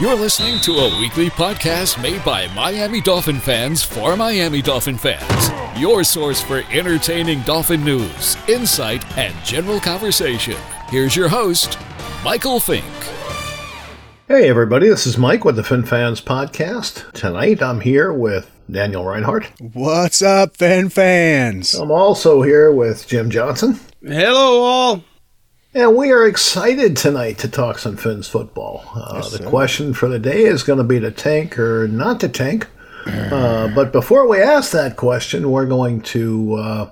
You're listening to a weekly podcast made by Miami Dolphin fans for Miami Dolphin fans. Your source for entertaining Dolphin news, insight, and general conversation. Here's your host, Michael Fink. Hey, everybody, this is Mike with the Fin Fans Podcast. Tonight I'm here with Daniel Rinehart. What's up, Fin fans? I'm also here with Jim Johnson. Hello, all. And we are excited tonight to talk some Fins football. Uh, Yes, the sir. question for the day is going to be to tank or not to tank. Uh, but before we ask that question, we're going to uh,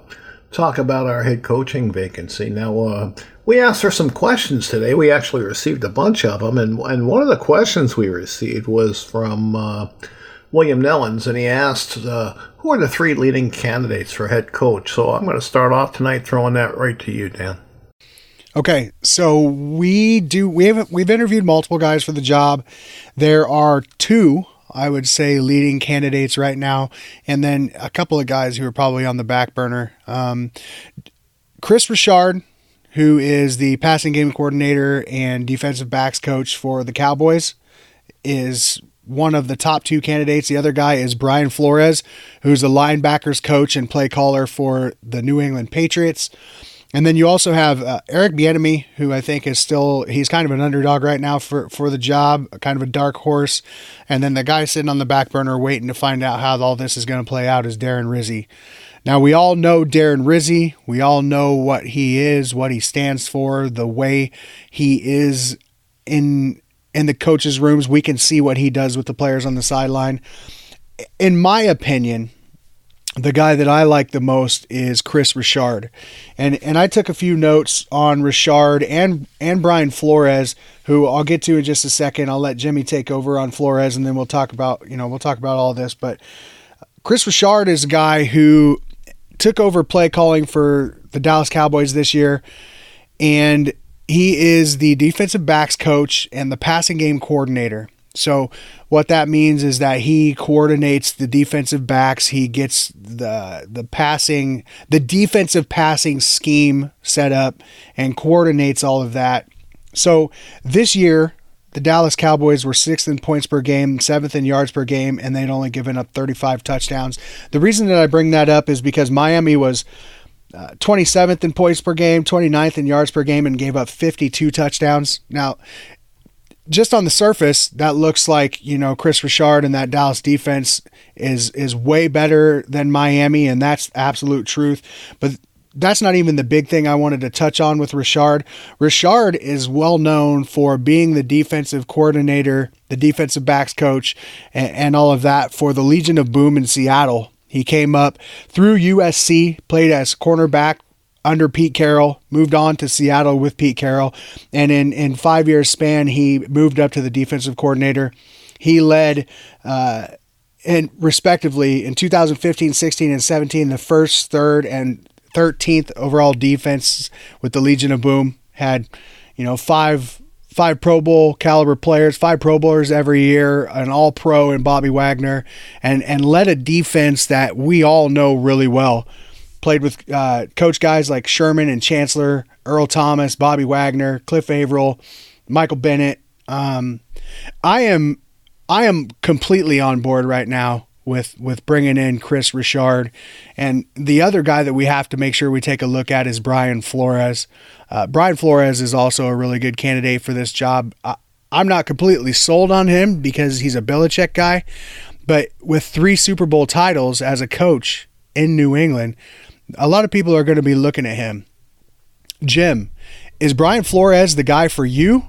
talk about our head coaching vacancy. Now, uh, we asked for some questions today. We actually received a bunch of them. And, and one of the questions we received was from uh, William Nellens, and he asked, uh, Who are the three leading candidates for head coach? So I'm going to start off tonight throwing that right to you, Dan. Okay, so we do we have we've interviewed multiple guys for the job. There are two, I would say, leading candidates right now, and then a couple of guys who are probably on the back burner. Um, Chris Richard, who is the passing game coordinator and defensive backs coach for the Cowboys, is one of the top two candidates. The other guy is Brian Flores, who's the linebackers coach and play caller for the New England Patriots. And then you also have uh, Eric Bieniemy, who I think is still he's kind of an underdog right now for for the job, kind of a dark horse. And then the guy sitting on the back burner waiting to find out how all this is going to play out is Darren Rizzi. Now we all know Darren Rizzi. We all know what he is, what he stands for, the way he is in in the coaches' rooms. We can see what he does with the players on the sideline. In my opinion, the guy that I like the most is Chris Richard. And and I took a few notes on Richard and and Brian Flores, who I'll get to in just a second. I'll let Jimmy take over on Flores and then we'll talk about, you know, we'll talk about all this, but Chris Richard is a guy who took over play calling for the Dallas Cowboys this year and he is the defensive backs coach and the passing game coordinator. So what that means is that he coordinates the defensive backs, he gets the the passing, the defensive passing scheme set up and coordinates all of that. So this year the Dallas Cowboys were sixth in points per game, seventh in yards per game, and they'd only given up 35 touchdowns. The reason that I bring that up is because Miami was uh, 27th in points per game, 29th in yards per game, and gave up 52 touchdowns. Now, just on the surface, that looks like you know Chris Richard and that Dallas defense is is way better than Miami, and that's absolute truth. But that's not even the big thing I wanted to touch on with Richard. Richard is well known for being the defensive coordinator, the defensive backs coach, and, and all of that for the Legion of Boom in Seattle. He came up through USC, played as cornerback under Pete Carroll, moved on to Seattle with Pete Carroll, and in in five years span, he moved up to the defensive coordinator. He led. Uh, and respectively in 2015, 16, and 17, the first, third, and 13th overall defense with the Legion of Boom had, you know, five five Pro Bowl caliber players, five Pro Bowlers every year, an All Pro in Bobby Wagner, and and led a defense that we all know really well. Played with uh, coach guys like Sherman and Chancellor, Earl Thomas, Bobby Wagner, Cliff Avril, Michael Bennett. Um, I am I am completely on board right now with with bringing in Chris Richard, and the other guy that we have to make sure we take a look at is Brian Flores. Uh, Brian Flores is also a really good candidate for this job. I, I'm not completely sold on him because he's a Belichick guy, but with three Super Bowl titles as a coach in New England, a lot of people are going to be looking at him. Jim, is Brian Flores the guy for you?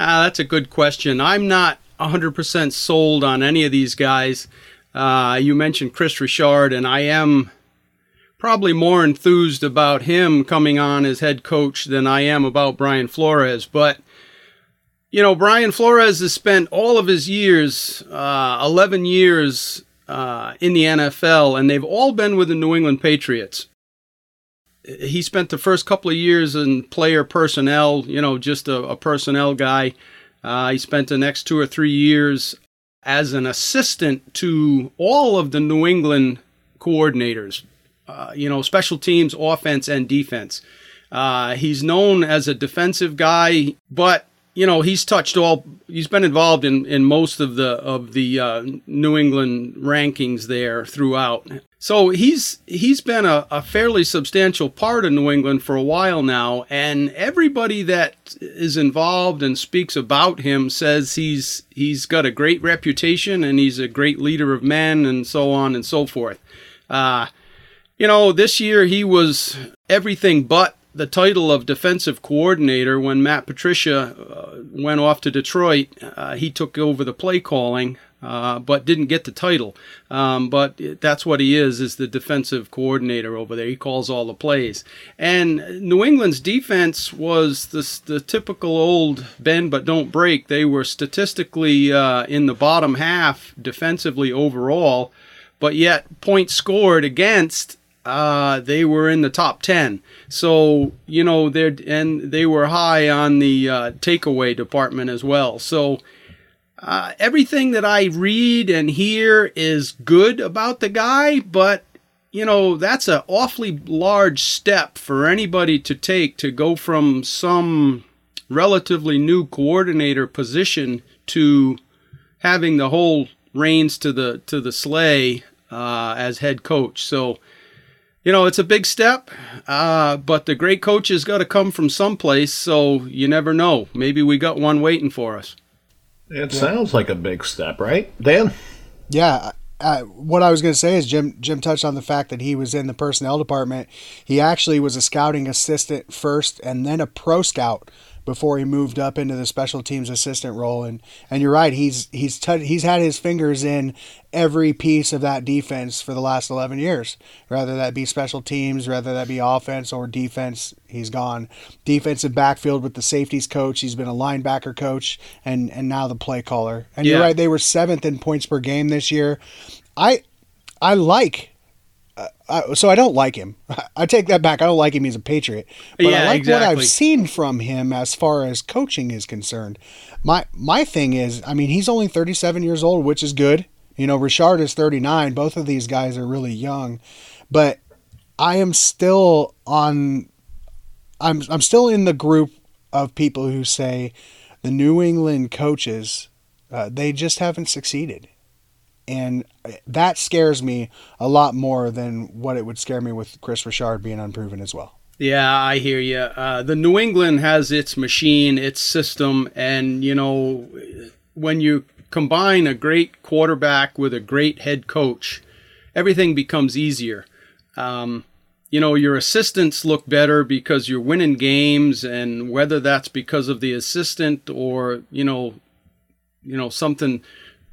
Ah, that's a good question. I'm not 100% sold on any of these guys. Uh, you mentioned Chris Richard, and I am probably more enthused about him coming on as head coach than I am about Brian Flores. But, you know, Brian Flores has spent all of his years, uh, 11 years uh, in the NFL, and they've all been with the New England Patriots. He spent the first couple of years in player personnel, you know, just a, a personnel guy. Uh, he spent the next two or three years as an assistant to all of the New England coordinators, uh, you know, special teams, offense, and defense. Uh, he's known as a defensive guy, but you know he's touched all he's been involved in, in most of the of the uh, New England rankings there throughout. So he's he's been a, a fairly substantial part of New England for a while now and everybody that is involved and speaks about him says he's he's got a great reputation and he's a great leader of men and so on and so forth. Uh, you know this year he was everything but the title of defensive coordinator when Matt Patricia uh, went off to Detroit. Uh, he took over the play calling, uh, but didn't get the title. Um, but that's what he is: is the defensive coordinator over there. He calls all the plays. And New England's defense was the, the typical old bend but don't break. They were statistically uh, in the bottom half defensively overall, but yet points scored against uh, they were in the top 10. So, you know, they're, and they were high on the uh, takeaway department as well. So, uh, everything that I read and hear is good about the guy, but, you know, that's an awfully large step for anybody to take to go from some relatively new coordinator position to having the whole reins to the to the sleigh uh, as head coach. So you know, it's a big step, uh, but the great coach has got to come from someplace, so you never know. Maybe we got one waiting for us. It yeah. sounds like a big step, right, Dan? Yeah. Uh, what I was going to say is Jim. Jim touched on the fact that he was in the personnel department. He actually was a scouting assistant first, and then a pro scout before he moved up into the special teams assistant role. And and you're right, he's he's t- he's had his fingers in every piece of that defense for the last 11 years. Whether that be special teams, whether that be offense or defense, he's gone. Defensive backfield with the safeties coach, he's been a linebacker coach, and and now the play caller. And yeah. you're right, they were seventh in points per game this year. I I like uh, so I don't like him. I take that back. I don't like him. He's a patriot, but yeah, I like exactly. what I've seen from him as far as coaching is concerned. My my thing is, I mean, he's only 37 years old, which is good. You know, Richard is 39. Both of these guys are really young, but I am still on. I'm I'm still in the group of people who say the New England coaches uh, they just haven't succeeded and that scares me a lot more than what it would scare me with Chris Richard being unproven as well. Yeah, I hear you. Uh, the New England has its machine, its system, and you know when you combine a great quarterback with a great head coach, everything becomes easier. Um, you know your assistants look better because you're winning games, and whether that's because of the assistant or you know, you know something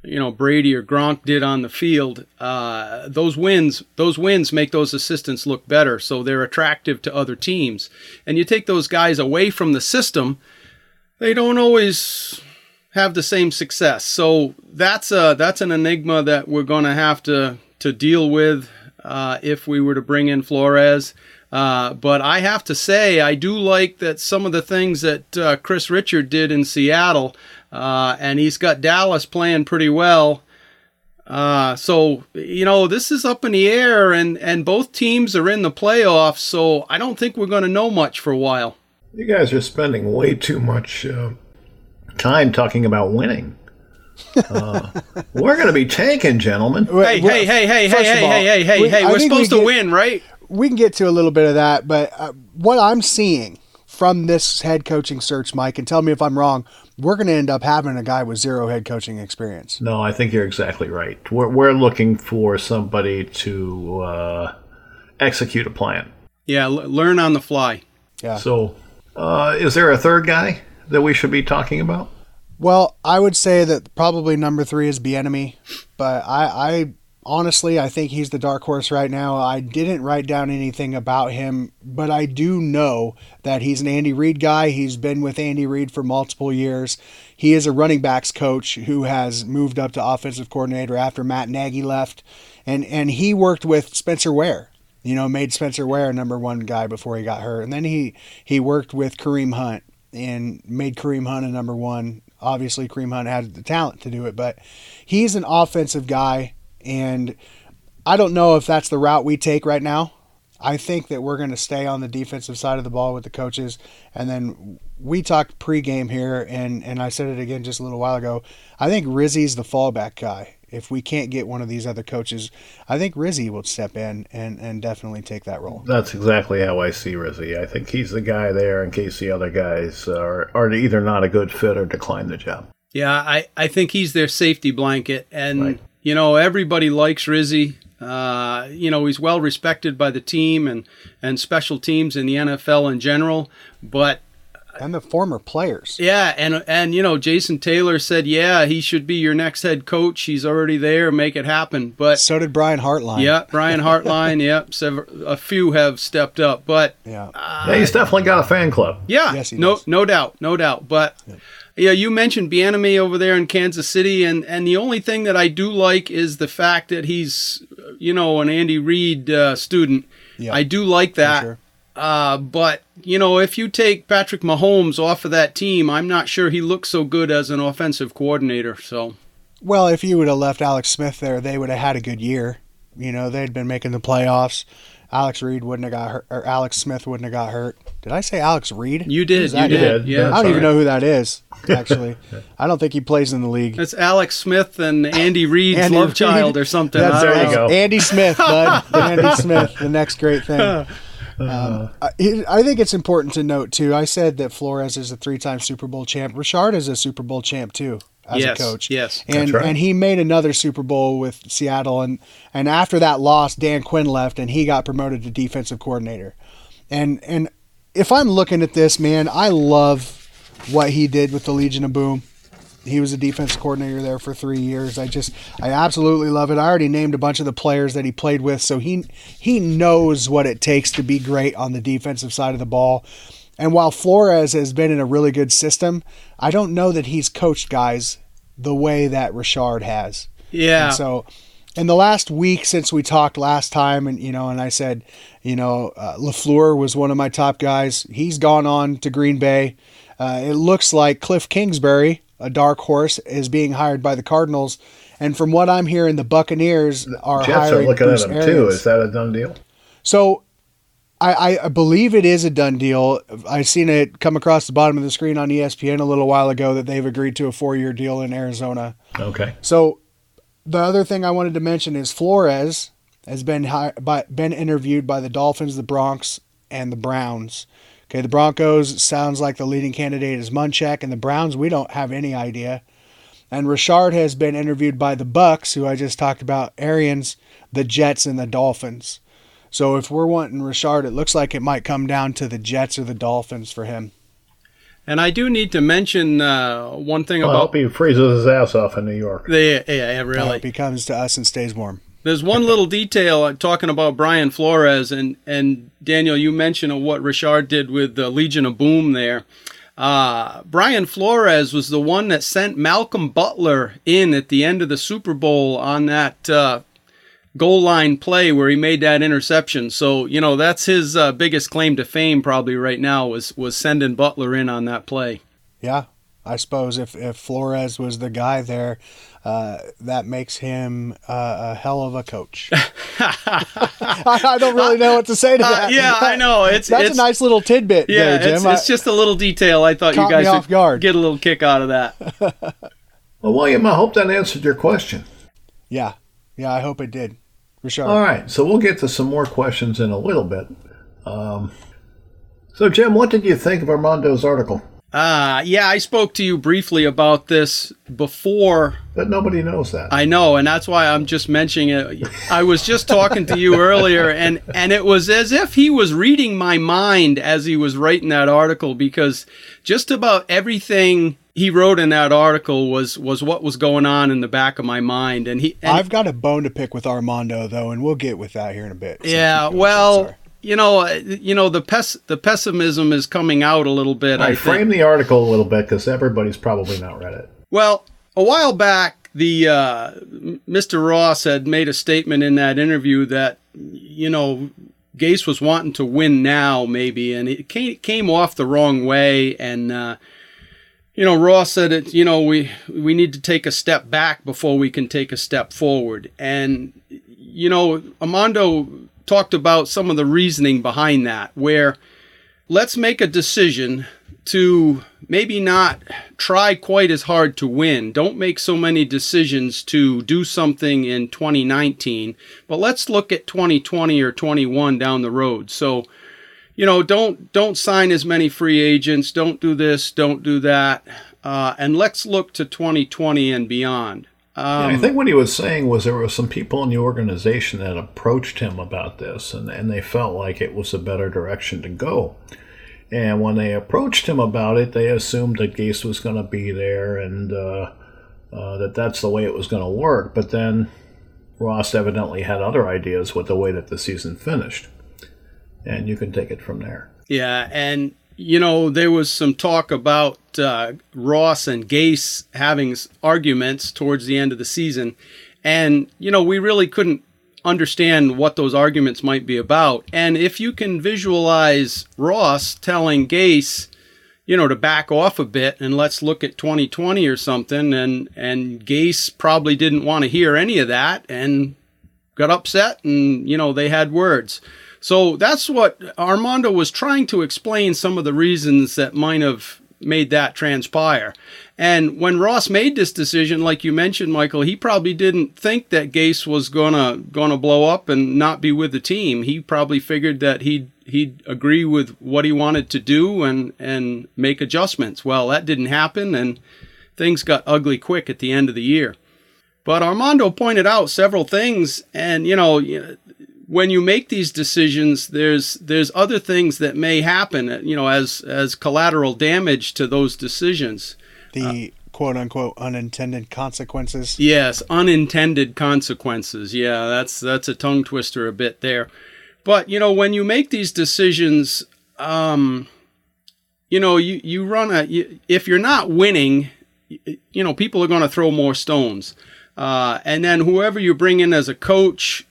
you know Brady or Gronk did on the field, uh, those wins those wins make those assistants look better, so they're attractive to other teams. And you take those guys away from the system, they don't always have the same success. So that's a that's an enigma that we're going to have to to deal with uh, if we were to bring in Flores. Uh, but I have to say, I do like that some of the things that uh, Chris Richard did in Seattle uh, and he's got Dallas playing pretty well. Uh, so you know this is up in the air, and and both teams are in the playoffs. So I don't think we're going to know much for a while. You guys are spending way too much uh, time talking about winning. Uh, we're going to be tanking, gentlemen. Hey, hey, hey, hey, hey, hey, all, hey, hey, hey, hey, hey, We're supposed we to get, win, right? We can get to a little bit of that, but uh, what I'm seeing from this head coaching search, Mike, and tell me if I'm wrong, we're going to end up having a guy with zero head coaching experience. No, I think you're exactly right. We're, we're looking for somebody to uh, execute a plan. Yeah, l- learn on the fly. Yeah. So, uh, is there a third guy that we should be talking about? Well, I would say that probably number three is Bieniemy, but I, I honestly, I think he's the dark horse right now. I didn't write down anything about him, but I do know that he's an Andy Reid guy. He's been with Andy Reid for multiple years. He is a running backs coach who has moved up to offensive coordinator after Matt Nagy left, and and he worked with Spencer Ware. You know, made Spencer Ware number one guy before he got hurt, and then he he worked with Kareem Hunt and made Kareem Hunt a number one. Obviously, Kareem Hunt had the talent to do it, but he's an offensive guy and I don't know if that's the route we take right now. I think that we're going to stay on the defensive side of the ball with the coaches. And then we talked pregame here, and, and I said it again just a little while ago. I think Rizzi's the fallback guy. If we can't get one of these other coaches, I think Rizzi will step in and, and definitely take that role. That's exactly how I see Rizzi. I think he's the guy there in case the other guys are, are either not a good fit or decline the job. Yeah, I, I think he's their safety blanket. And, Right. You know, everybody likes Rizzi. Uh, you know, he's well respected by the team and, and special teams in the NFL in general. But And the former players. yeah, and and you know, Jason Taylor said, yeah, he should be your next head coach. He's already there. Make it happen. But So did Brian Hartline. yeah, Brian Hartline. Yep, sever- a few have stepped up, but Yeah. yeah, he's definitely got a fan club. yeah, Yes, he no, does. no doubt, no doubt. But yeah, you mentioned Bieniemy over there in Kansas City, and and the only thing that I do like is the fact that he's, you know, an Andy Reid uh, student. Yeah, I do like that. sure. Uh, but you know, if you take Patrick Mahomes off of that team, I'm not sure he looks so good as an offensive coordinator. So Well, if you would have left Alex Smith there, they would have had a good year. You know, they'd been making the playoffs. Alex Reed wouldn't have got hurt, or Alex Smith wouldn't have got hurt. Did I say Alex Reed? you did, Who's you did, guy? yeah. I don't even all know who that is. Actually, I don't think he plays in the league. It's Alex Smith and Andy Reid's Andy love Reid. child or something. That's There you go. Andy Smith, bud. Andy Smith, the next great thing. Um, I I think it's important to note too. I said that Flores is a three-time Super Bowl champ. Richard is a Super Bowl champ too as Yes, a coach. yes. and right. and he made another Super Bowl with Seattle, and and after that loss, Dan Quinn left, and he got promoted to defensive coordinator. And and if I'm looking at this, man, I love what he did with the Legion of Boom. He was a defense coordinator there for three years. I just, I absolutely love it. I already named a bunch of the players that he played with, so he he knows what it takes to be great on the defensive side of the ball. And while Flores has been in a really good system, I don't know that he's coached guys the way that Richard has. Yeah. And so, in the last week since we talked last time, and you know, and I said, you know, uh, Lafleur was one of my top guys. He's gone on to Green Bay. Uh, it looks like Cliff Kingsbury, a dark horse, is being hired by the Cardinals. And from what I'm hearing, the Buccaneers are Jets are looking Bruce at him Arians. too. Is that a done deal? So I, I, believe it is a done deal. I've seen it come across the bottom of the screen on ESPN a little while ago that they've agreed to a four year deal in Arizona. Okay. So the other thing I wanted to mention is Flores has been hi- by, been interviewed by the Dolphins, the Broncos, and the Browns. Okay, the Broncos sounds like the leading candidate is Munchak, and the Browns we don't have any idea. And Richard has been interviewed by the Bucks, who I just talked about, Arians, the Jets, and the Dolphins. So if we're wanting Richard, it looks like it might come down to the Jets or the Dolphins for him. And I do need to mention uh, one thing Well, I about hope he freezes his ass off in New York. the yeah, yeah, I really. hope he comes to us and stays warm. There's one little detail uh, talking about Brian Flores and and Daniel. You mentioned of what Richard did with the Legion of Boom there. Uh, Brian Flores was the one that sent Malcolm Butler in at the end of the Super Bowl on that uh, goal line play where he made that interception. So you know that's his uh, biggest claim to fame probably right now was was sending Butler in on that play. Yeah, I suppose if, if Flores was the guy there, uh, that makes him uh, a hell of a coach. I, I don't really know what to say to Uh, that. yeah, I know. It's That's it's, a nice little tidbit Yeah, there, Jim. it's, I- it's just a little detail. I thought you guys off would guard. get a little kick out of that. Well, William, I hope that answered your question. yeah, yeah, I hope it did. Richard. All right, so we'll get to some more questions in a little bit. Um, so, Jim, what did you think of Armando's article? Uh, yeah, I spoke to you briefly about this before. But nobody knows that. I know, and that's why I'm just mentioning it. I was just talking to you earlier, and, and it was as if he was reading my mind as he was writing that article because just about everything he wrote in that article was, was what was going on in the back of my mind. And he, and I've got a bone to pick with Armando though, and we'll get with that here in a bit. So Yeah, well, you know, uh, you know the pes- the pessimism is coming out a little bit. I I think. framed the article a little bit because everybody's probably not read it. Well, a while back, the uh, Mr. Ross had made a statement in that interview that you know Gase was wanting to win now, maybe, and it came, came off the wrong way. And uh, you know, Ross said it. You know, we we need to take a step back before we can take a step forward. And you know, Armando talked about some of the reasoning behind that, where let's make a decision to maybe not try quite as hard to win. Don't make so many decisions to do something in 2019, but let's look at 2020 or 21 down the road. So, you know, don't don't sign as many free agents. Don't do this. Don't do that. Uh, and let's look to 2020 and beyond. Um, yeah, I think what he was saying was there were some people in the organization that approached him about this, and, and they felt like it was a better direction to go. And when they approached him about it, they assumed that Gase was going to be there and uh, uh, that that's the way it was going to work. But then Ross evidently had other ideas with the way that the season finished. And you can take it from there. Yeah, and you know there was some talk about uh, Ross and Gase having arguments towards the end of the season, and you know we really couldn't understand what those arguments might be about. And if you can visualize Ross telling Gase, you know, to back off a bit and let's look at 2020 or something, and and Gase probably didn't want to hear any of that and got upset, and you know they had words. So that's what Armando was trying to explain some of the reasons that might have made that transpire. And when Ross made this decision, like you mentioned, Michael, he probably didn't think that Gase was gonna gonna blow up and not be with the team. He probably figured that he'd he'd agree with what he wanted to do and and make adjustments. Well, that didn't happen, and things got ugly quick at the end of the year. But Armando pointed out several things, and you know, when you make these decisions, there's there's other things that may happen, you know, as as collateral damage to those decisions the uh, quote unquote unintended consequences. Yes, unintended consequences. Yeah, that's that's a tongue twister a bit there. But you know, when you make these decisions, um, you know, you you run a you, if you're not winning, you know, people are going to throw more stones. Uh, and then whoever you bring in as a coach,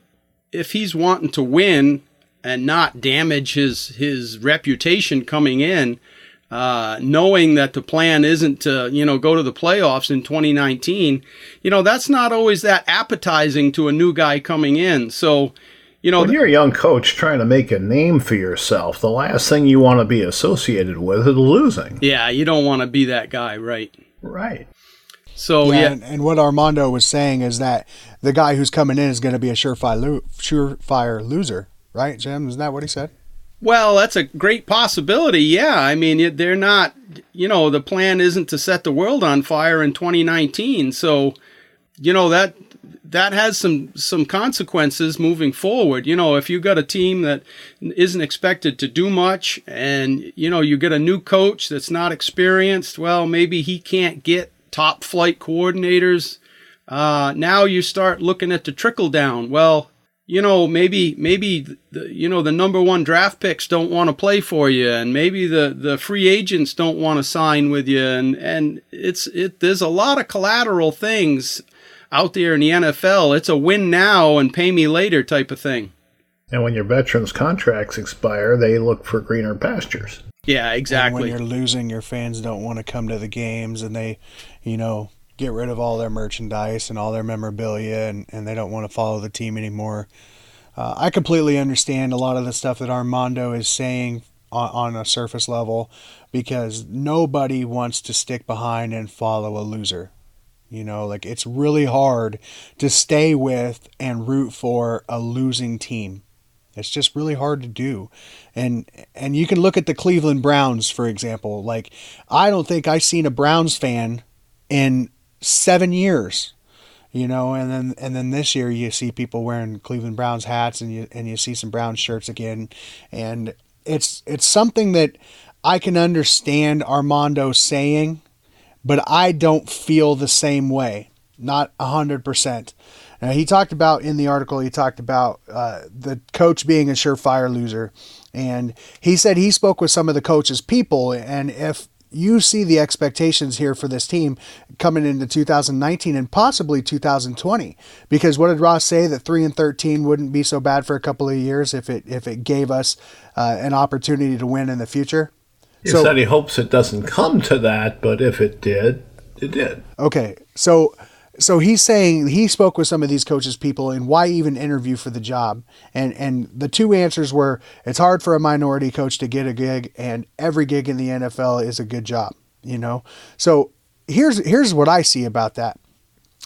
if he's wanting to win and not damage his his reputation coming in, uh, knowing that the plan isn't to you know go to the playoffs in 2019 you know that's not always that appetizing to a new guy coming in. So you know when you're a young coach trying to make a name for yourself the last thing you want to be associated with is losing. Yeah you don't want to be that guy right. Right so yeah, yeah. And, and, what Armando was saying is that the guy who's coming in is going to be a surefire, lo- surefire loser, right, Jim? Isn't that what he said? Well, that's a great possibility. Yeah, I mean, they're not. You know, the plan isn't to set the world on fire in 2019. So, you know that that has some some consequences moving forward. You know, if you got a team that isn't expected to do much, and you know you get a new coach that's not experienced, well, maybe he can't get top flight coordinators. Uh, now you start looking at the trickle down. Well, you know, maybe maybe the, you know the number one draft picks don't want to play for you, and maybe the, the free agents don't want to sign with you, and and it's it there's a lot of collateral things out there in the NFL. It's a win now and pay me later type of thing. And when your veterans' contracts expire, they look for greener pastures. Yeah, exactly. And when you're losing, your fans don't want to come to the games, and they, you know, get rid of all their merchandise and all their memorabilia and, and they don't want to follow the team anymore. Uh, I completely understand a lot of the stuff that Armando is saying on, on a surface level because nobody wants to stick behind and follow a loser. You know, like it's really hard to stay with and root for a losing team. It's just really hard to do. And and you can look at the Cleveland Browns for example. Like I don't think I've seen a Browns fan in seven years you know and then and then this year you see people wearing cleveland browns hats and you and you see some brown shirts again and it's it's something that i can understand armando saying but i don't feel the same way not a hundred percent now he talked about in the article he talked about uh, the coach being a surefire loser. And he said he spoke with some of the coach's people and if you see the expectations here for this team coming into 2019 and possibly 2020 because what did Ross say? That 3 and 13 wouldn't be so bad for a couple of years if it if it gave us uh, an opportunity to win in the future? He so, said he hopes it doesn't come to that but if it did it did. Okay. So so he's saying he spoke with some of these coaches people and why even interview for the job? And and the two answers were it's hard for a minority coach to get a gig and every gig in the NFL is a good job you know? So here's here's what I see about that.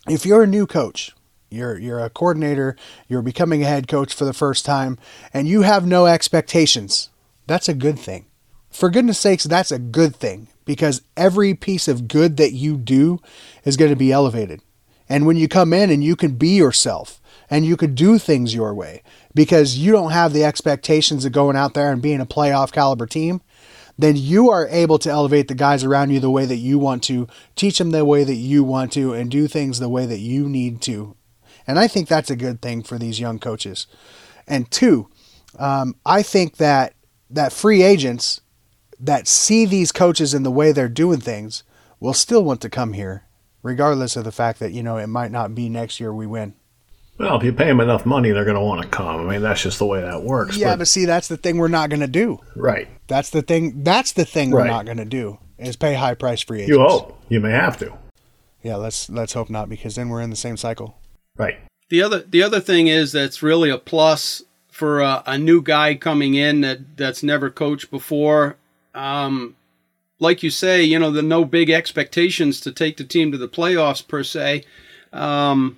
If you're a new coach you're you're a coordinator you're becoming a head coach for the first time and you have no expectations that's a good thing. For goodness sakes that's a good thing because every piece of good that you do is going to be elevated and when you come in and you can be yourself and you could do things your way because you don't have the expectations of going out there and being a playoff caliber team, then you are able to elevate the guys around you the way that you want to, teach them the way that you want to, and do things the way that you need to. And I think that's a good thing for these young coaches. And two, um, I think that that free agents that see these coaches in the way they're doing things will still want to come here regardless of the fact that you know it might not be next year we win. Well, if you pay them enough money, they're going to want to come. I mean, that's just the way that works. Yeah, but, but see, that's the thing we're not going to do. Right. That's the thing. That's the thing right. we're not going to do is pay high price free agents. You hope you may have to. Yeah, let's let's hope not because then we're in the same cycle. Right. The other the other thing is that's really a plus for a, a new guy coming in that that's never coached before. Um, like you say, you know, the no big expectations to take the team to the playoffs per se. Um,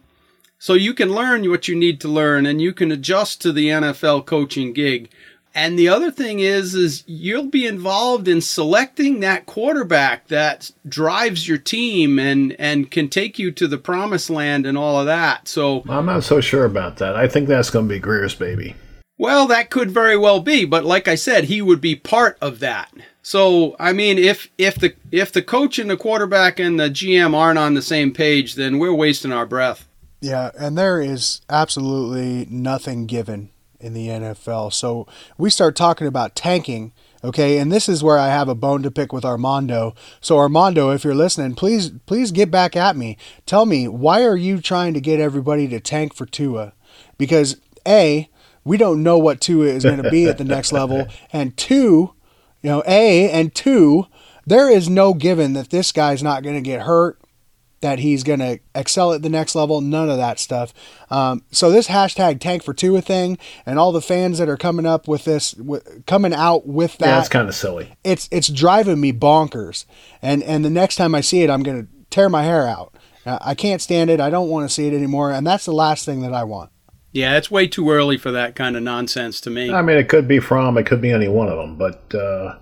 so you can learn what you need to learn and you can adjust to the NFL coaching gig. And the other thing is is you'll be involved in selecting that quarterback that drives your team and and can take you to the promised land and all of that. So I'm not so sure about that. I think that's going to be Grier's baby. Well, that could very well be, but like I said, he would be part of that. So, I mean, if if the if the coach and the quarterback and the GM aren't on the same page, then we're wasting our breath. Yeah, and there is absolutely nothing given in the NFL. So, we start talking about tanking, okay? And this is where I have a bone to pick with Armando. So, Armando, if you're listening, please please get back at me. Tell me, why are you trying to get everybody to tank for Tua? Because A, we don't know what Tua is going to be at the next level, and two, you know, A, and two, there is no given that this guy's not going to get hurt, that he's going to excel at the next level, none of that stuff. Um, so this hashtag tank for Tua thing and all the fans that are coming up with this, w- coming out with that. Yeah, it's kind of silly. It's, it's driving me bonkers. And, and the next time I see it, I'm going to tear my hair out. I can't stand it. I don't want to see it anymore. And that's the last thing that I want. Yeah, it's way too early for that kind of nonsense to me. I mean, it could be from, it could be any one of them, but uh,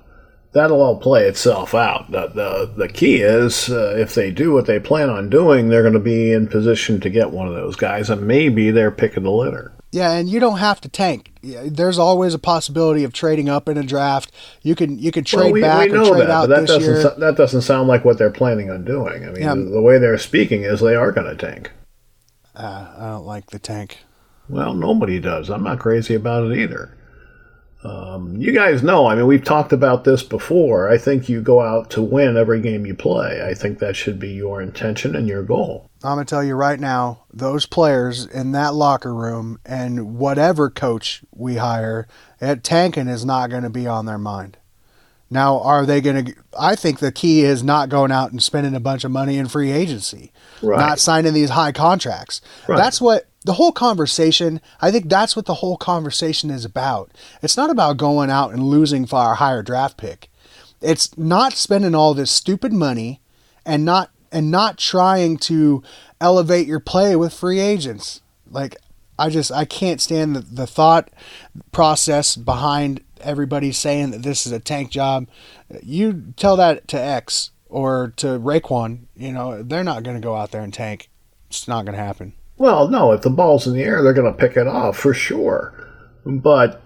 that'll all play itself out. The the, the key is uh, if they do what they plan on doing, they're going to be in position to get one of those guys, and maybe they're picking the litter. Yeah, and you don't have to tank. There's always a possibility of trading up in a draft. You can you can trade well, we, back we or trade that, out but that doesn't year. that doesn't sound like what they're planning on doing. I mean, yeah. the, the way they're speaking is they are going to tank. Uh, I don't like the tank. Well, nobody does. I'm not crazy about it either. Um, you guys know, I mean, we've talked about this before. I think you go out to win every game you play. I think that should be your intention and your goal. I'm going to tell you right now, those players in that locker room and whatever coach we hire, at tanking is not going to be on their mind. Now, are they going to? I think the key is not going out and spending a bunch of money in free agency, right. not signing these high contracts. Right. That's what the whole conversation, I think that's what the whole conversation is about. It's not about going out and losing for our higher draft pick. It's not spending all this stupid money and not and not trying to elevate your play with free agents. Like I just I can't stand the, the thought process behind everybody saying that this is a tank job. You tell that to X or to Raekwon, you know, they're not going to go out there and tank. It's not going to happen. Well, no, if the ball's in the air, they're going to pick it off for sure. But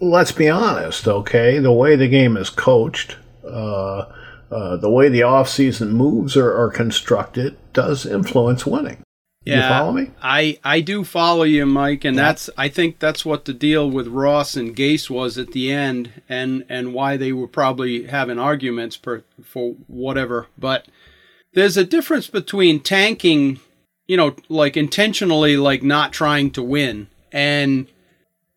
let's be honest, okay? The way the game is coached, uh, uh, the way the offseason moves are, are constructed does influence winning. Yeah, you follow me? I, I do follow you, Mike, and yeah. that's I think that's what the deal with Ross and Gase was at the end, and and why they were probably having arguments per, for whatever. But there's a difference between tanking you know, like intentionally like not trying to win and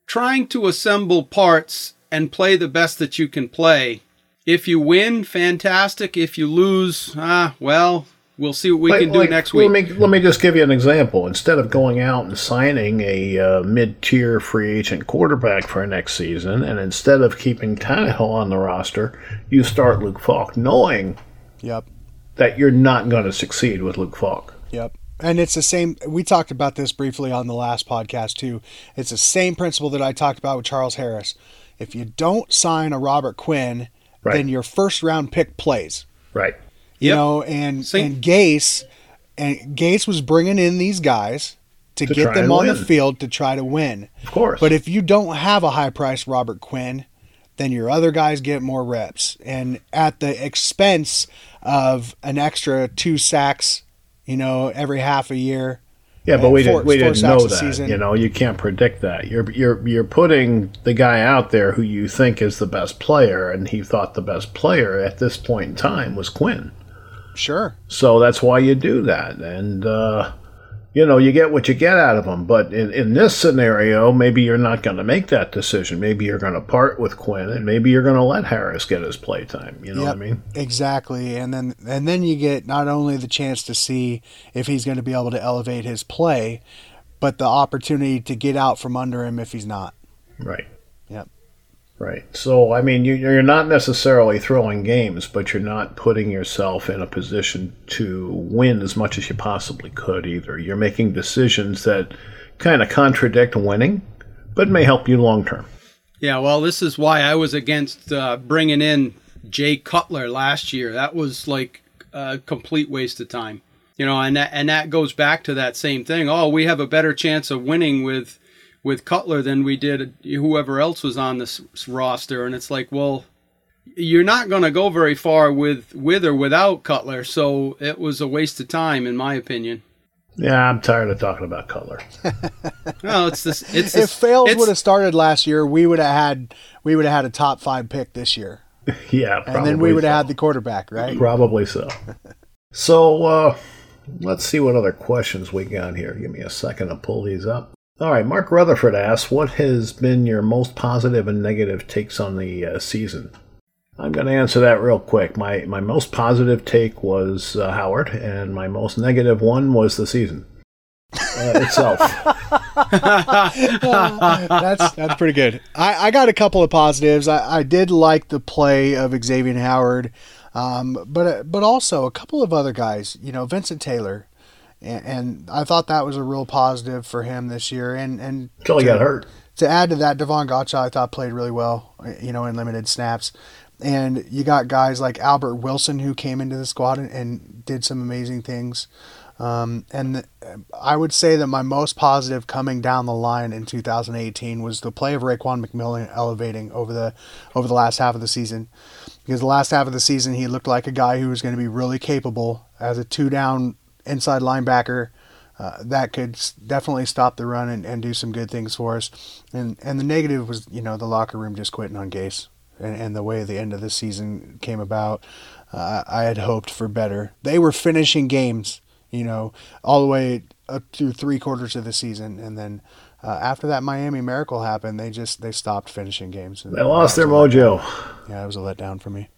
trying to assemble parts and play the best that you can play. If you win, fantastic. If you lose, ah, well, we'll see what we Like- can do like, next week. Let me, let me just give you an example. Instead of going out and signing a uh, mid-tier free agent quarterback for next season, and instead of keeping Tannehill on the roster, you start Luke Falk, knowing Yep. that you're not going to succeed with Luke Falk. Yep. And it's the same. We talked about this briefly on the last podcast, too. It's the same principle that I talked about with Charles Harris. If you don't sign a Robert Quinn, Right. then your first round pick plays. Right. You Yep. know, and, Same. and Gase, and Gase was bringing in these guys to, To get them on the field to try to win. Of course. But if you don't have a high priced Robert Quinn, then your other guys get more reps. And at the expense of an extra two sacks, you know, every half a year. Yeah, but we didn't we didn't know that. season. You know, you can't predict that. You're you're you're putting the guy out there who you think is the best player, and he thought the best player at this point in time was Quinn. Sure. So that's why you do that, and uh, you know you get what you get out of them. But in in this scenario, maybe you're not going to make that decision. Maybe you're going to part with Quinn, and maybe you're going to let Harris get his play time. You know what I mean? Exactly. And then and then you get not only the chance to see if he's going to be able to elevate his play, but the opportunity to get out from under him if he's not. Right. Right. So, I mean, you, you're not necessarily throwing games, but you're not putting yourself in a position to win as much as you possibly could either. You're making decisions that kind of contradict winning, but may help you long term. Yeah, well, this is why I was against uh, bringing in Jay Cutler last year. That was like a complete waste of time. You know, and that, and that goes back to that same thing. Oh, we have a better chance of winning with with Cutler than we did whoever else was on this roster. And it's like, well, you're not going to go very far with with or without Cutler. So it was a waste of time, in my opinion. Yeah, I'm tired of talking about Cutler. No, it's this. It's If this, Fails it's- would have started last year, we would have had we would have had a top five pick this year, yeah, probably and then we would have so. had the quarterback, right? Probably so. So, uh, let's see what other questions we got here. Give me a second to pull these up. All right, Mark Rutherford asks, "What has been your most positive and negative takes on the uh, season?" I'm going to answer that real quick. My my most positive take was uh, Howard, and my most negative one was the season uh, itself. that's that's pretty good. I, I got a couple of positives. I, I did like the play of Xavien Howard, um, but but also a couple of other guys. You know, Vincent Taylor, and, and I thought that was a real positive for him this year. And and Until he to- got hurt. to add to that, Davon Godchaux I thought played really well, you know, in limited snaps. And you got guys like Albert Wilson who came into the squad and, and did some amazing things. Um, and th- I would say that my most positive coming down the line in 2018 was the play of Raekwon McMillan elevating over the over the last half of the season. Because the last half of the season, he looked like a guy who was going to be really capable as a two down inside linebacker uh, that could definitely stop the run and, and do some good things for us. And and the negative was, you know, the locker room just quitting on Gase and, and the way the end of the season came about. Uh, I had hoped for better. They were finishing games, you know, all the way up through three quarters of the season, and then. Uh, after that Miami miracle happened, they just they stopped finishing games. They lost their mojo. Yeah, it was a letdown for me.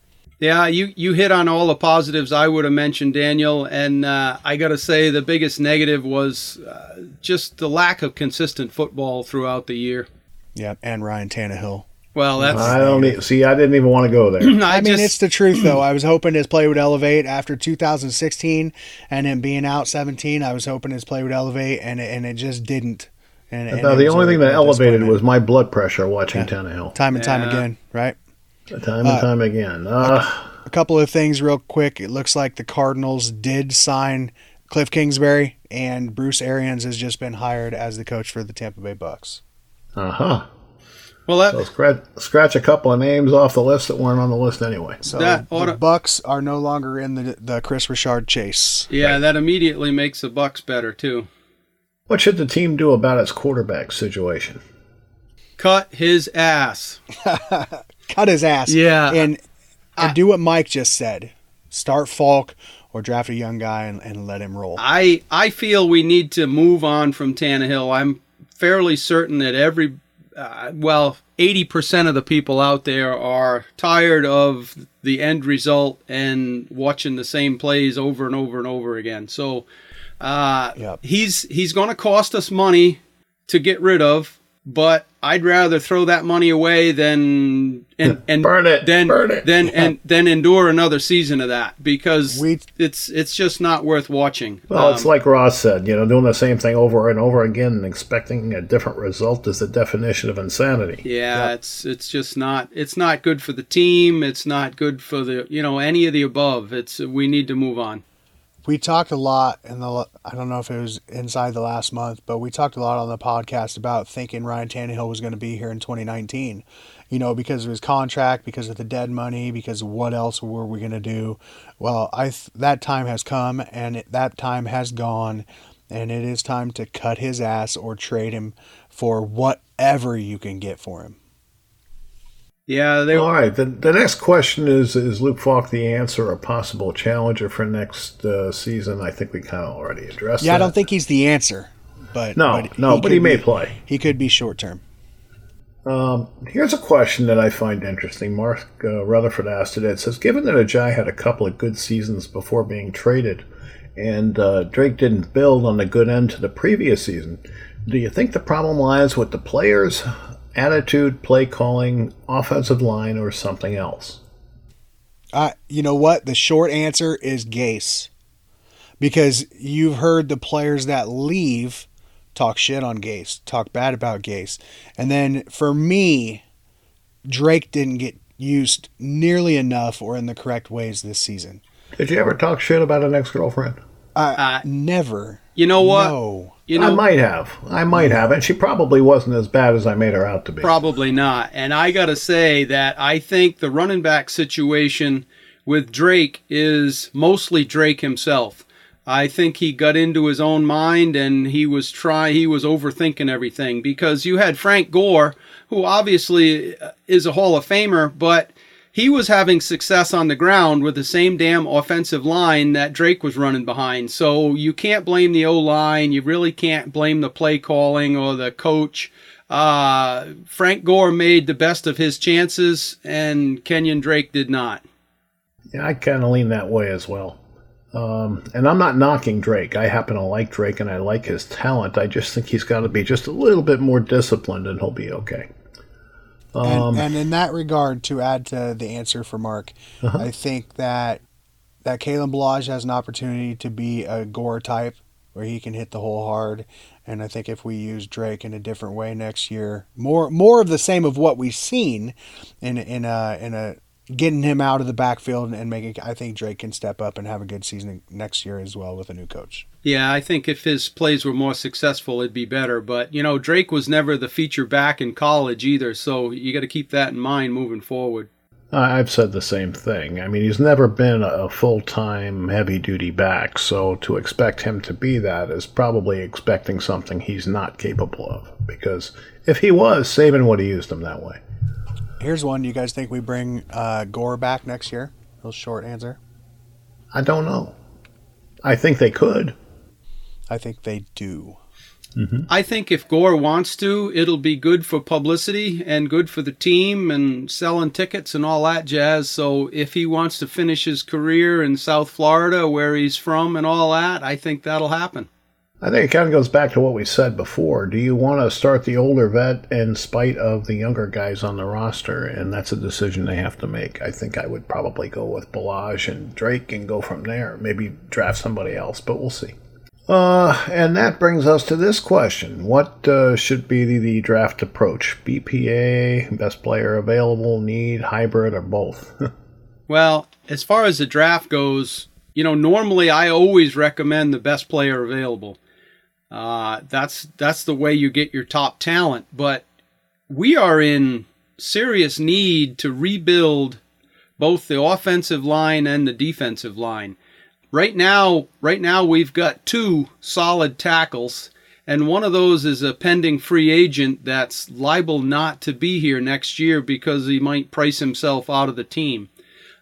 Yeah, you, you hit on all the positives I would have mentioned, Daniel. And uh, I got to say, the biggest negative was uh, just the lack of consistent football throughout the year. Yeah, and Ryan Tannehill. Well, that's. I don't see. I didn't even want to go there. I, I, mean, just- it's the truth, though. I was hoping his play would elevate after 2016, and him being out 17. I was hoping his play would elevate, and it, and it just didn't. And, and Now, the only thing that elevated was my blood pressure watching Tannehill. time and time Yeah. again, right? Time and time again. Uh, A couple of things, real quick. It looks like the Cardinals did sign Cliff Kingsbury, and Bruce Arians has just been hired as the coach for the Tampa Bay Bucks. uh huh. well, that, So scratch, scratch a couple of names off the list that weren't on the list anyway. So That the oughta- Bucks are no longer in the the Chris Richard chase. yeah, that immediately makes the Bucks better too. What should the team do about its quarterback situation? Cut his ass. cut his ass. Yeah. And and do what Mike just said. Start Falk or draft a young guy and, and let him roll. I I feel we need to move on from Tannehill. I'm fairly certain that every uh, well, 80% of the people out there are tired of the end result and watching the same plays over and over and over again. So uh, Yep. he's he's going to cost us money to get rid of, but I'd rather throw that money away than and and Burn it, than burn it. than and then endure another season of that because We- it's it's just not worth watching. Well, Um, it's like Ross said, you know, doing the same thing over and over again and expecting a different result is the definition of insanity. Yeah, it's it's just not it's not good for the team. It's not good for the you know any of the above. It's we need to move on. We talked a lot in the I don't know if it was inside the last month, but we talked a lot on the podcast about thinking Ryan Tannehill was going to be here in 2019. You know, because of his contract, because of the dead money, because what else were we going to do? Well, I th- that time has come and it, that time has gone, and it is time to cut his ass or trade him for whatever you can get for him. Yeah, they All right. The, the next question is Is Luke Falk the answer or possible challenger for next uh, season? I think we kind of already addressed Yeah, that. I don't think he's the answer, but No, no, but he may be- play. He could be short term. Um, here's a question that I find interesting. Mark uh, Rutherford asked it. It says, given that Ajayi had a couple of good seasons before being traded, and uh, Drake didn't build on the good end to the previous season, do you think the problem lies with the players, attitude, play calling, offensive line, or something else? Uh, you know what? The short answer is Gase. Because you've heard the players that leave talk shit on Gase, talk bad about Gase. And then for me, Drake didn't get used nearly enough or in the correct ways this season. Did you ever talk shit about an ex-girlfriend? I Uh, never. you know what? No. You I might have. I might have, and she probably wasn't as bad as I made her out to be. probably not. And I got to say that I think the running back situation with Drake is mostly Drake himself. I think he got into his own mind and he was try he was overthinking everything because you had Frank Gore who obviously is a Hall of Famer but he was having success on the ground with the same damn offensive line that Drake was running behind. So you can't blame the O line. You really can't blame the play calling or the coach. Uh, Frank Gore made the best of his chances, and Kenyon Drake did not. Yeah, I kind of lean that way as well. Um, and I'm not knocking Drake. I happen to like Drake and I like his talent. I just think he's got to be just a little bit more disciplined and he'll be okay. And, and in that regard, to add to the answer for Mark, Uh-huh. I think that that Kalen Ballage has an opportunity to be a Gore type where he can hit the hole hard. And I think if we use Drake in a different way next year, more more of the same of what we've seen in in a in a getting him out of the backfield and making I think Drake can step up and have a good season next year as well with a new coach. Yeah, I think if his plays were more successful, it'd be better. But, you know, Drake was never the feature back in college either, so you got to keep that in mind moving forward. I- I've said the same thing. I mean, he's never been a full time heavy duty back, so to expect him to be that is probably expecting something he's not capable of. Because if he was, Saban would have used him that way. Here's one. Do you guys think we bring uh, Gore back next year? Real short answer. I don't know. I think they could. I think they do. Mm-hmm. I think if Gore wants to, it'll be good for publicity and good for the team and selling tickets and all that jazz. So if he wants to finish his career in South Florida, where he's from, and all that, I think that'll happen. I think it kind of goes back to what we said before. Do you want to start the older vet in spite of the younger guys on the roster? And that's a decision they have to make. I think I would probably go with Ballage and Drake and go from there. Maybe draft somebody else, but we'll see. Uh, and that brings us to this question. What uh, should be the, the draft approach? BPA, best player available, need, hybrid, or both? Well, as far as the draft goes, you know, normally I always recommend the best player available. Uh, that's that's the way you get your top talent. But we are in serious need to rebuild both the offensive line and the defensive line. Right now, right now we've got two solid tackles, and one of those is a pending free agent that's liable not to be here next year because he might price himself out of the team.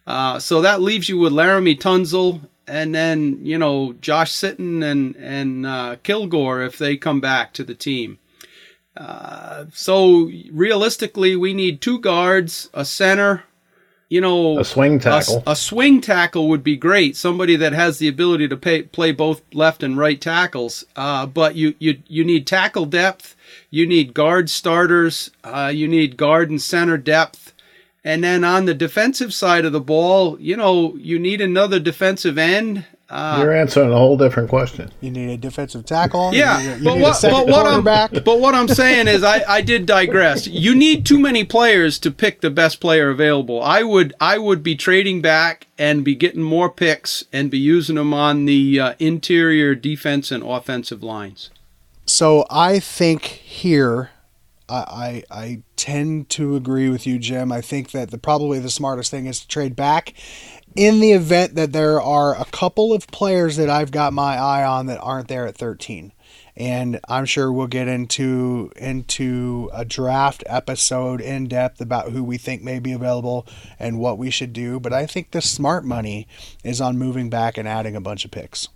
Uh, so that leaves you with Laremy Tunsil and then you know Josh Sitton and and uh, Kilgore if they come back to the team. Uh, so realistically, we need two guards, a center. You know, A swing a, tackle. a swing tackle would be great. Somebody that has the ability to pay, play both left and right tackles. Uh, but you, you you need tackle depth. You need guard starters. Uh, you need guard and center depth. And then on the defensive side of the ball, you know, you need another defensive end. Uh, You're answering a whole different question. You need a defensive tackle. yeah, you need, a- you but need what, second but what I'm quarterback. but what I'm saying is I, I did digress. You need too many players to pick the best player available. I would I would be trading back and be getting more picks and be using them on the uh, interior defense and offensive lines. So I think here, I, I I tend to agree with you, Jim. I think that the probably the smartest thing is to trade back. In the event that there are a couple of players that I've got my eye on that aren't there at 13, and I'm sure we'll get into into a draft episode in depth about who we think may be available and what we should do. But I think the smart money is on moving back and adding a bunch of picks.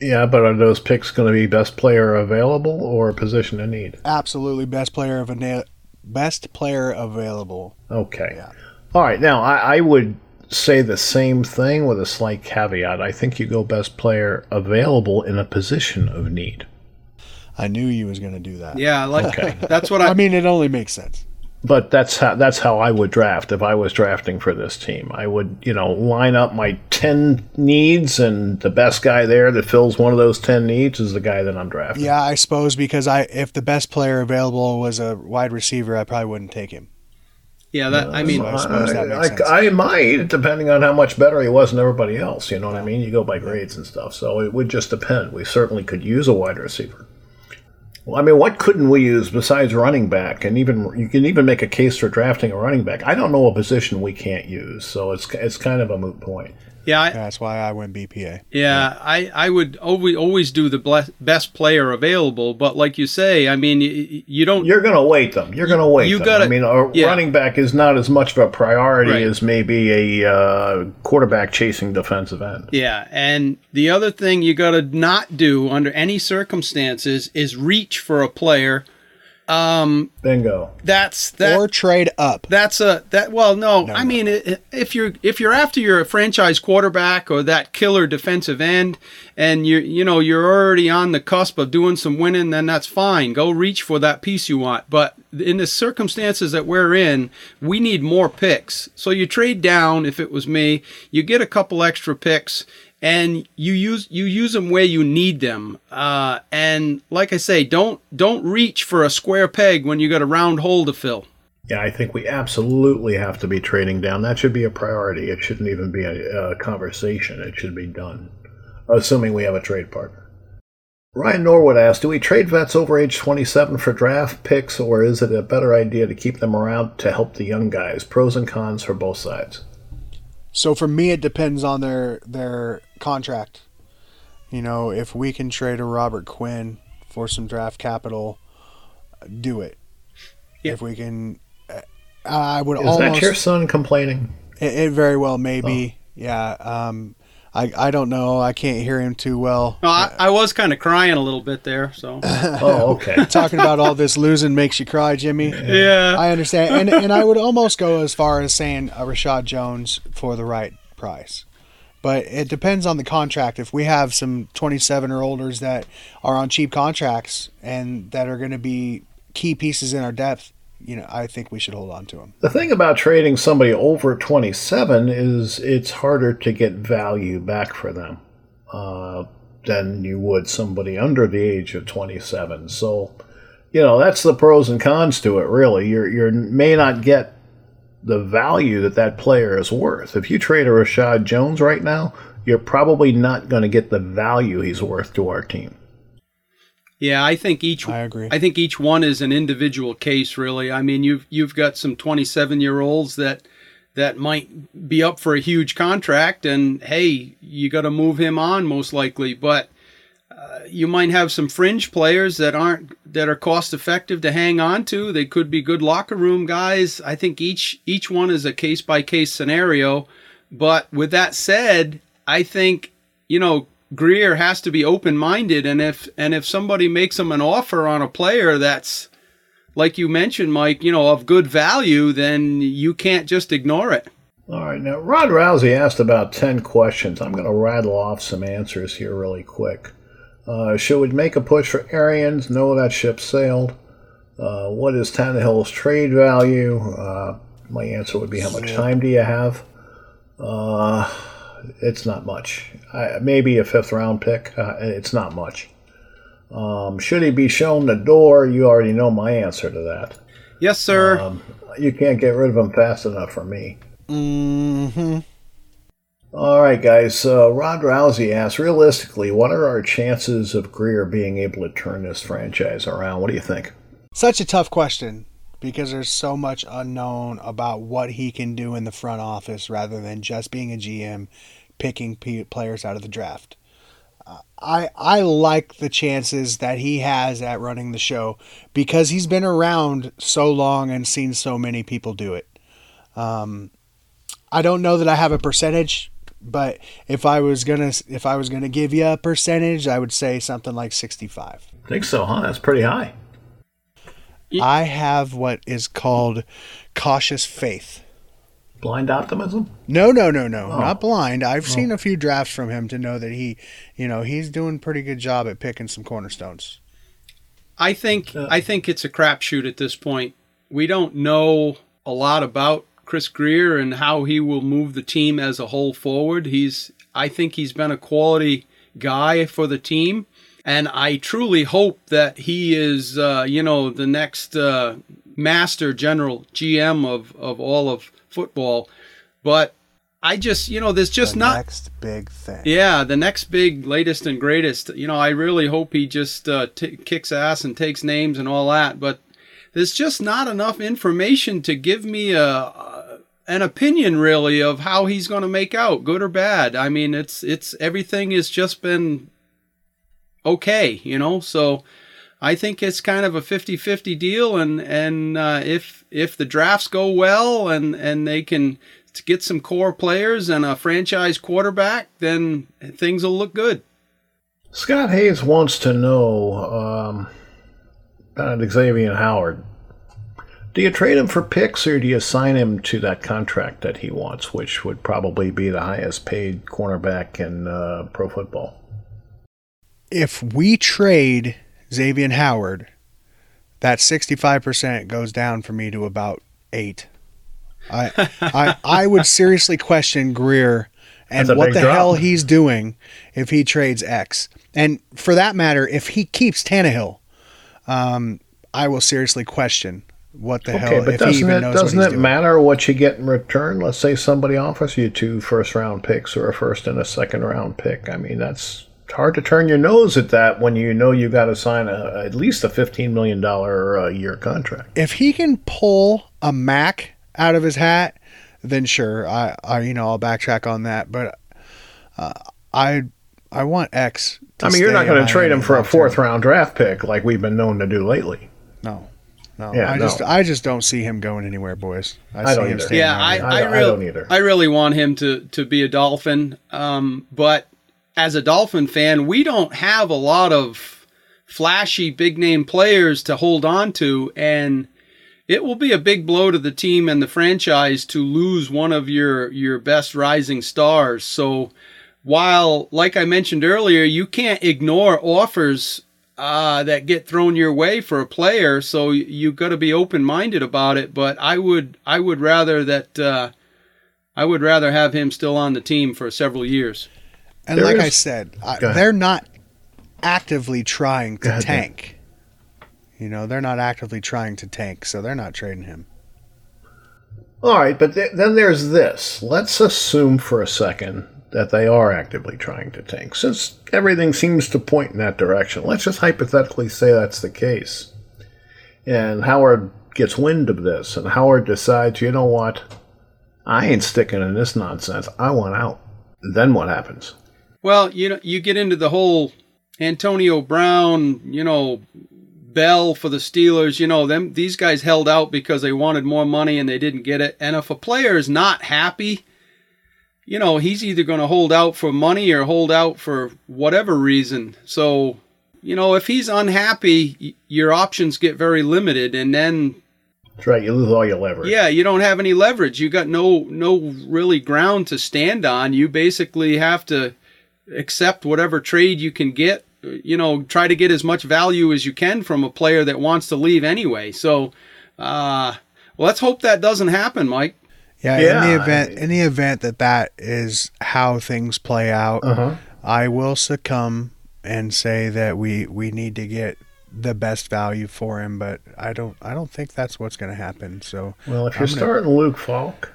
Yeah, but are those picks going to be best player available or position in need? Absolutely, best player of a na- best player available. Okay. Yeah. All right. Now, I, I would say the same thing with a slight caveat. I think you go best player available in a position of need. I knew you was going to do that. Yeah, like Okay. that's what I, I mean, it only makes sense. But that's how that's how I would draft if I was drafting for this team. I would, you know, line up my ten needs, and the best guy there that fills one of those ten needs is the guy that I'm drafting. Yeah, I suppose because I if the best player available was a wide receiver, I probably wouldn't take him. yeah that I mean So I suppose that. I, I might, depending on how much better he was than everybody else. You know what I mean? You go by grades and stuff, so it would just depend. We certainly could use a wide receiver. Well, I mean, what couldn't we use besides running back? And even you can even make a case for drafting a running back. I don't know a position we can't use, so it's it's kind of a moot point. Yeah I, That's why I went BPA. Yeah, I, I would always always do the ble- best player available, but like you say, I mean, you, you don't. You're going to wait them. You're going to wait You them. gotta- I mean, a yeah. running back is not as much of a priority Right. as maybe a uh, quarterback chasing defensive end. Yeah, and the other thing you got to not do under any circumstances is reach for a player. Um, Bingo. that's that. or trade up. that's a that. Well, no, I mean, i- i- if you're if you're after your franchise quarterback or that killer defensive end, and you you know you're already on the cusp of doing some winning, then that's fine. Go reach for that piece you want. But in the circumstances that we're in, we need more picks. So you trade down. If it was me, you get a couple extra picks. And you use you use them where you need them, uh, and like I say, don't don't reach for a square peg when you got a round hole to fill. Yeah, I think we absolutely have to be trading down. That should be a priority. It shouldn't even be a, a conversation. It should be done, assuming we have a trade partner. Ryan Norwood asked, do we trade vets over age 27 for draft picks, or is it a better idea to keep them around to help the young guys? Pros and cons for both sides. So for me, it depends on their their contract. You know, if we can trade a Robert Quinn for some draft capital, do it. Yeah. If we can, uh, I would Is almost. that your son complaining? It, it very well may be. Yeah. Um, I I don't know. I can't hear him too well. No, I, I was kind of crying a little bit there. So Oh, okay. Talking about all this losing makes you cry, Jimmy. yeah, I understand, and and I would almost go as far as saying a Reshad Jones for the right price, but it depends on the contract. If we have some 27 or olders that are on cheap contracts and that are going to be key pieces in our depth, you know, I think we should hold on to him. The thing about trading somebody over 27 is it's harder to get value back for them uh, than you would somebody under the age of 27. So, you know, that's the pros and cons to it, really. You're, you may not get the value that that player is worth. If you trade a Reshad Jones right now, you're probably not going to get the value he's worth to our team. Yeah. I think each I agree. I think each one is an individual case. Really, I mean, you've you've got some 27 year olds that that might be up for a huge contract, and hey, you got to move him on most likely, but. Uh, you might have some fringe players that aren't that are cost effective to hang on to. They could be good locker room guys. I think each each one is a case by case scenario. But with that said, I think you know Grier has to be open minded, and if and if somebody makes him an offer on a player that's like you mentioned, Mike, you know, of good value, then you can't just ignore it. All right, now Rod Rousey asked about 10 questions. I'm going to rattle off some answers here really quick. Uh, should we make a push for Arians? No, that ship sailed. Uh, what is Tannehill's trade value? Uh, my answer would be how much time do you have? Uh, it's not much. I, maybe a fifth round pick. Uh, it's not much. Um, should he be shown the door? You already know my answer to that. Yes, sir. Um, you can't get rid of him fast enough for me. Mm-hmm. All right, guys. Uh, Rod Rousey asks, realistically, what are our chances of Grier being able to turn this franchise around? What do you think? Such a tough question because there's so much unknown about what he can do in the front office rather than just being a GM picking p- players out of the draft. Uh, I I like the chances that he has at running the show because he's been around so long and seen so many people do it. Um, I don't know that I have a percentage, but if I was gonna if I was gonna give you a percentage, I would say something like sixty five. Think so, huh? That's pretty high. I have what is called cautious faith. Blind optimism? No, no, no, no, not blind. I've seen a few drafts from him to know that he, you know, he's doing a pretty good job at picking some cornerstones. I think I think it's a crapshoot at this point. We don't know a lot about Chris Grier and how he will move the team as a whole forward. He's I think he's been a quality guy for the team, and I truly hope that he is uh, you know the next uh, master general GM of of all of football. But I just you know there's just the not next big thing. yeah, the next big, latest and greatest. You know, I really hope he just uh, t- kicks ass and takes names and all that. But there's just not enough information to give me a, a an opinion really of how he's going to make out, good or bad. I mean, it's it's everything has just been okay, you know. So I think it's kind of a 50-50 deal, and and uh, if if the drafts go well and and they can get some core players and a franchise quarterback, then things will look good. Scott Hayes wants to know um, about Xavien Howard. Do you trade him for picks or do you sign him to that contract that he wants, which would probably be the highest paid cornerback in uh, pro football? If we trade Xavien Howard, that 65% goes down for me to about eight. I, I, I would seriously question Grier and what the drop. hell he's doing if he trades X. And for that matter, if he keeps Tannehill, um, I will seriously question what the Okay, hell but if he doesn't even it knows doesn't it doing. matter what you get in return? Let's say somebody offers you two first round picks or a first and a second round pick. I mean, that's it's hard to turn your nose at that when you know you got to sign a, at least a fifteen million dollar a year contract. if he can pull a Mac out of his hat, then sure, I, I you know I'll backtrack on that. But uh, I I want X. to I mean, you're not going to trade him for a fourth round draft pick like we've been known to do lately. No, no. Yeah, I no. just I just don't see him going anywhere, boys. I, I see don't him either. staying Yeah, in I, I I, don't- I really, don't either. I really want him to to be a Dolphin. Um, but as a Dolphin fan, we don't have a lot of flashy big name players to hold on to, and it will be a big blow to the team and the franchise to lose one of your your best rising stars. So while, like I mentioned earlier, you can't ignore offers uh, that get thrown your way for a player, so you've got to be open minded about it. But I would I would rather that uh, I would rather have him still on the team for several years. And there like I said, I, they're not actively trying to tank. You know, they're not actively trying to tank, so they're not trading him. All right, but th- then there's this. Let's assume for a second that they are actively trying to tank. Since everything seems to point in that direction, let's just hypothetically say that's the case. And Howard gets wind of this, and Howard decides, you know what? I ain't sticking in this nonsense. I want out. Then what happens? Well, you know, you get into the whole Antonio Brown, you know, Bell for the Steelers, you know, them these guys held out because they wanted more money and they didn't get it. And if a player is not happy, you know, he's either going to hold out for money or hold out for whatever reason. So, you know, if he's unhappy, y- your options get very limited, and then That's right. You lose all your leverage. yeah, you don't have any leverage. You got no no really ground to stand on. You basically have to accept whatever trade you can get. You know, try to get as much value as you can from a player that wants to leave anyway. So, uh, well, let's hope that doesn't happen, Mike. Yeah, Yeah, in the event, mean- in the event that that is how things play out, Uh-huh. I will succumb and say that we we need to get the best value for him. But I don't, I don't think that's what's going to happen. So Well, if you're gonna- starting Luke Falk,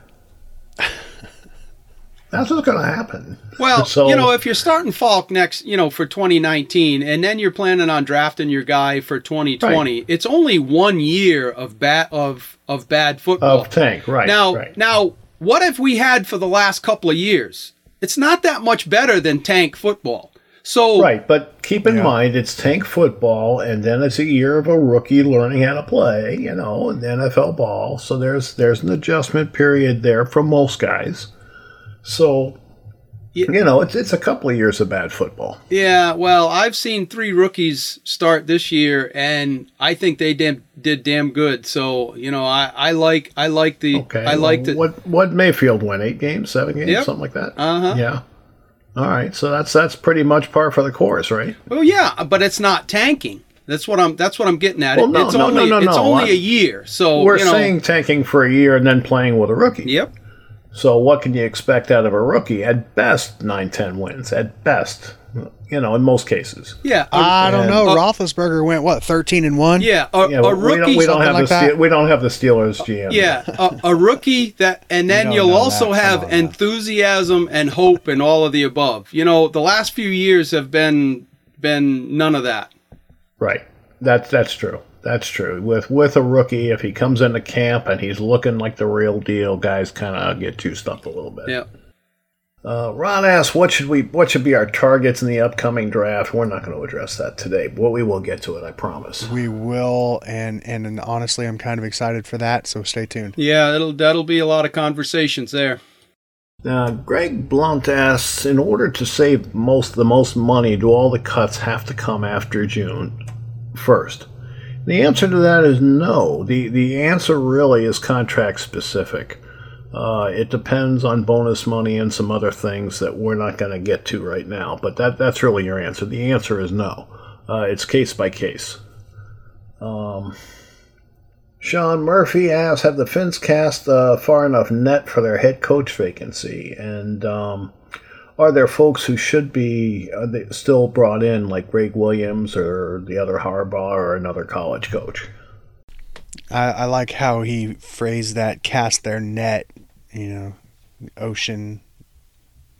that's what's going to happen. Well, So- you know, if you're starting Falk next, you know, for 2019, and then you're planning on drafting your guy for 2020, it's only one year of bad of of bad football. Of tank, right? now, right. now, what have we had for the last couple of years? It's not that much better than tank football. So, Right, but keep in Yeah. mind it's tank football, and then it's a year of a rookie learning how to play, you know, and the NFL ball. So there's there's an adjustment period there for most guys. So you know, it's it's a couple of years of bad football. yeah, well, I've seen three rookies start this year, and I think they did, did damn good. So, you know, I, I like I like the Okay, I like well, the what what Mayfield win eight games, seven games, Yep. something like that. uh huh. Yeah. All right, so that's that's pretty much par for the course, right? Well, yeah, but it's not tanking. That's what I'm. That's what I'm getting at. Well, no, it's no, only. no, no, it's no. only I- a year. So We're you know, saying tanking for a year and then playing with a rookie. Yep. So what can you expect out of a rookie? At best, 9, 10 wins. At best, you know, in most cases. Yeah. A, I don't and- know. uh, Roethlisberger went what thirteen and one. yeah. A, Yeah, a but we rookie. don't, we don't have like the that. We don't have the Steelers GM. yeah, a, a rookie that, and then you'll also that. Have on now. enthusiasm and hope and all of the above. You know, the last few years have been been none of that. right. That's that's true. That's true. With with a rookie, if he comes into camp and he's looking like the real deal, guys kind of get juiced up a little bit. Yeah. Uh, Ron asks, "What should we? What should be our targets in the upcoming draft?" We're not going to address that today, but we will get to it. I promise. We will, and, and and honestly, I'm kind of excited for that. So stay tuned. Yeah. That'll that'll be a lot of conversations there. Uh, Greg Blunt asks, in order to save most the most money, do all the cuts have to come after June first? The answer to that is no. the The answer really is contract specific. Uh, it depends on bonus money and some other things that we're not going to get to right now. But that that's really your answer. The answer is no. Uh, it's case by case. Um, Sean Murphy asks, "Have the Fins cast uh, far enough net for their head coach vacancy? And um, are there folks who should be are they still brought in, like Gregg Williams or the other Harbaugh or another college coach?" I, I like how he phrased that. Cast their net. You know, ocean.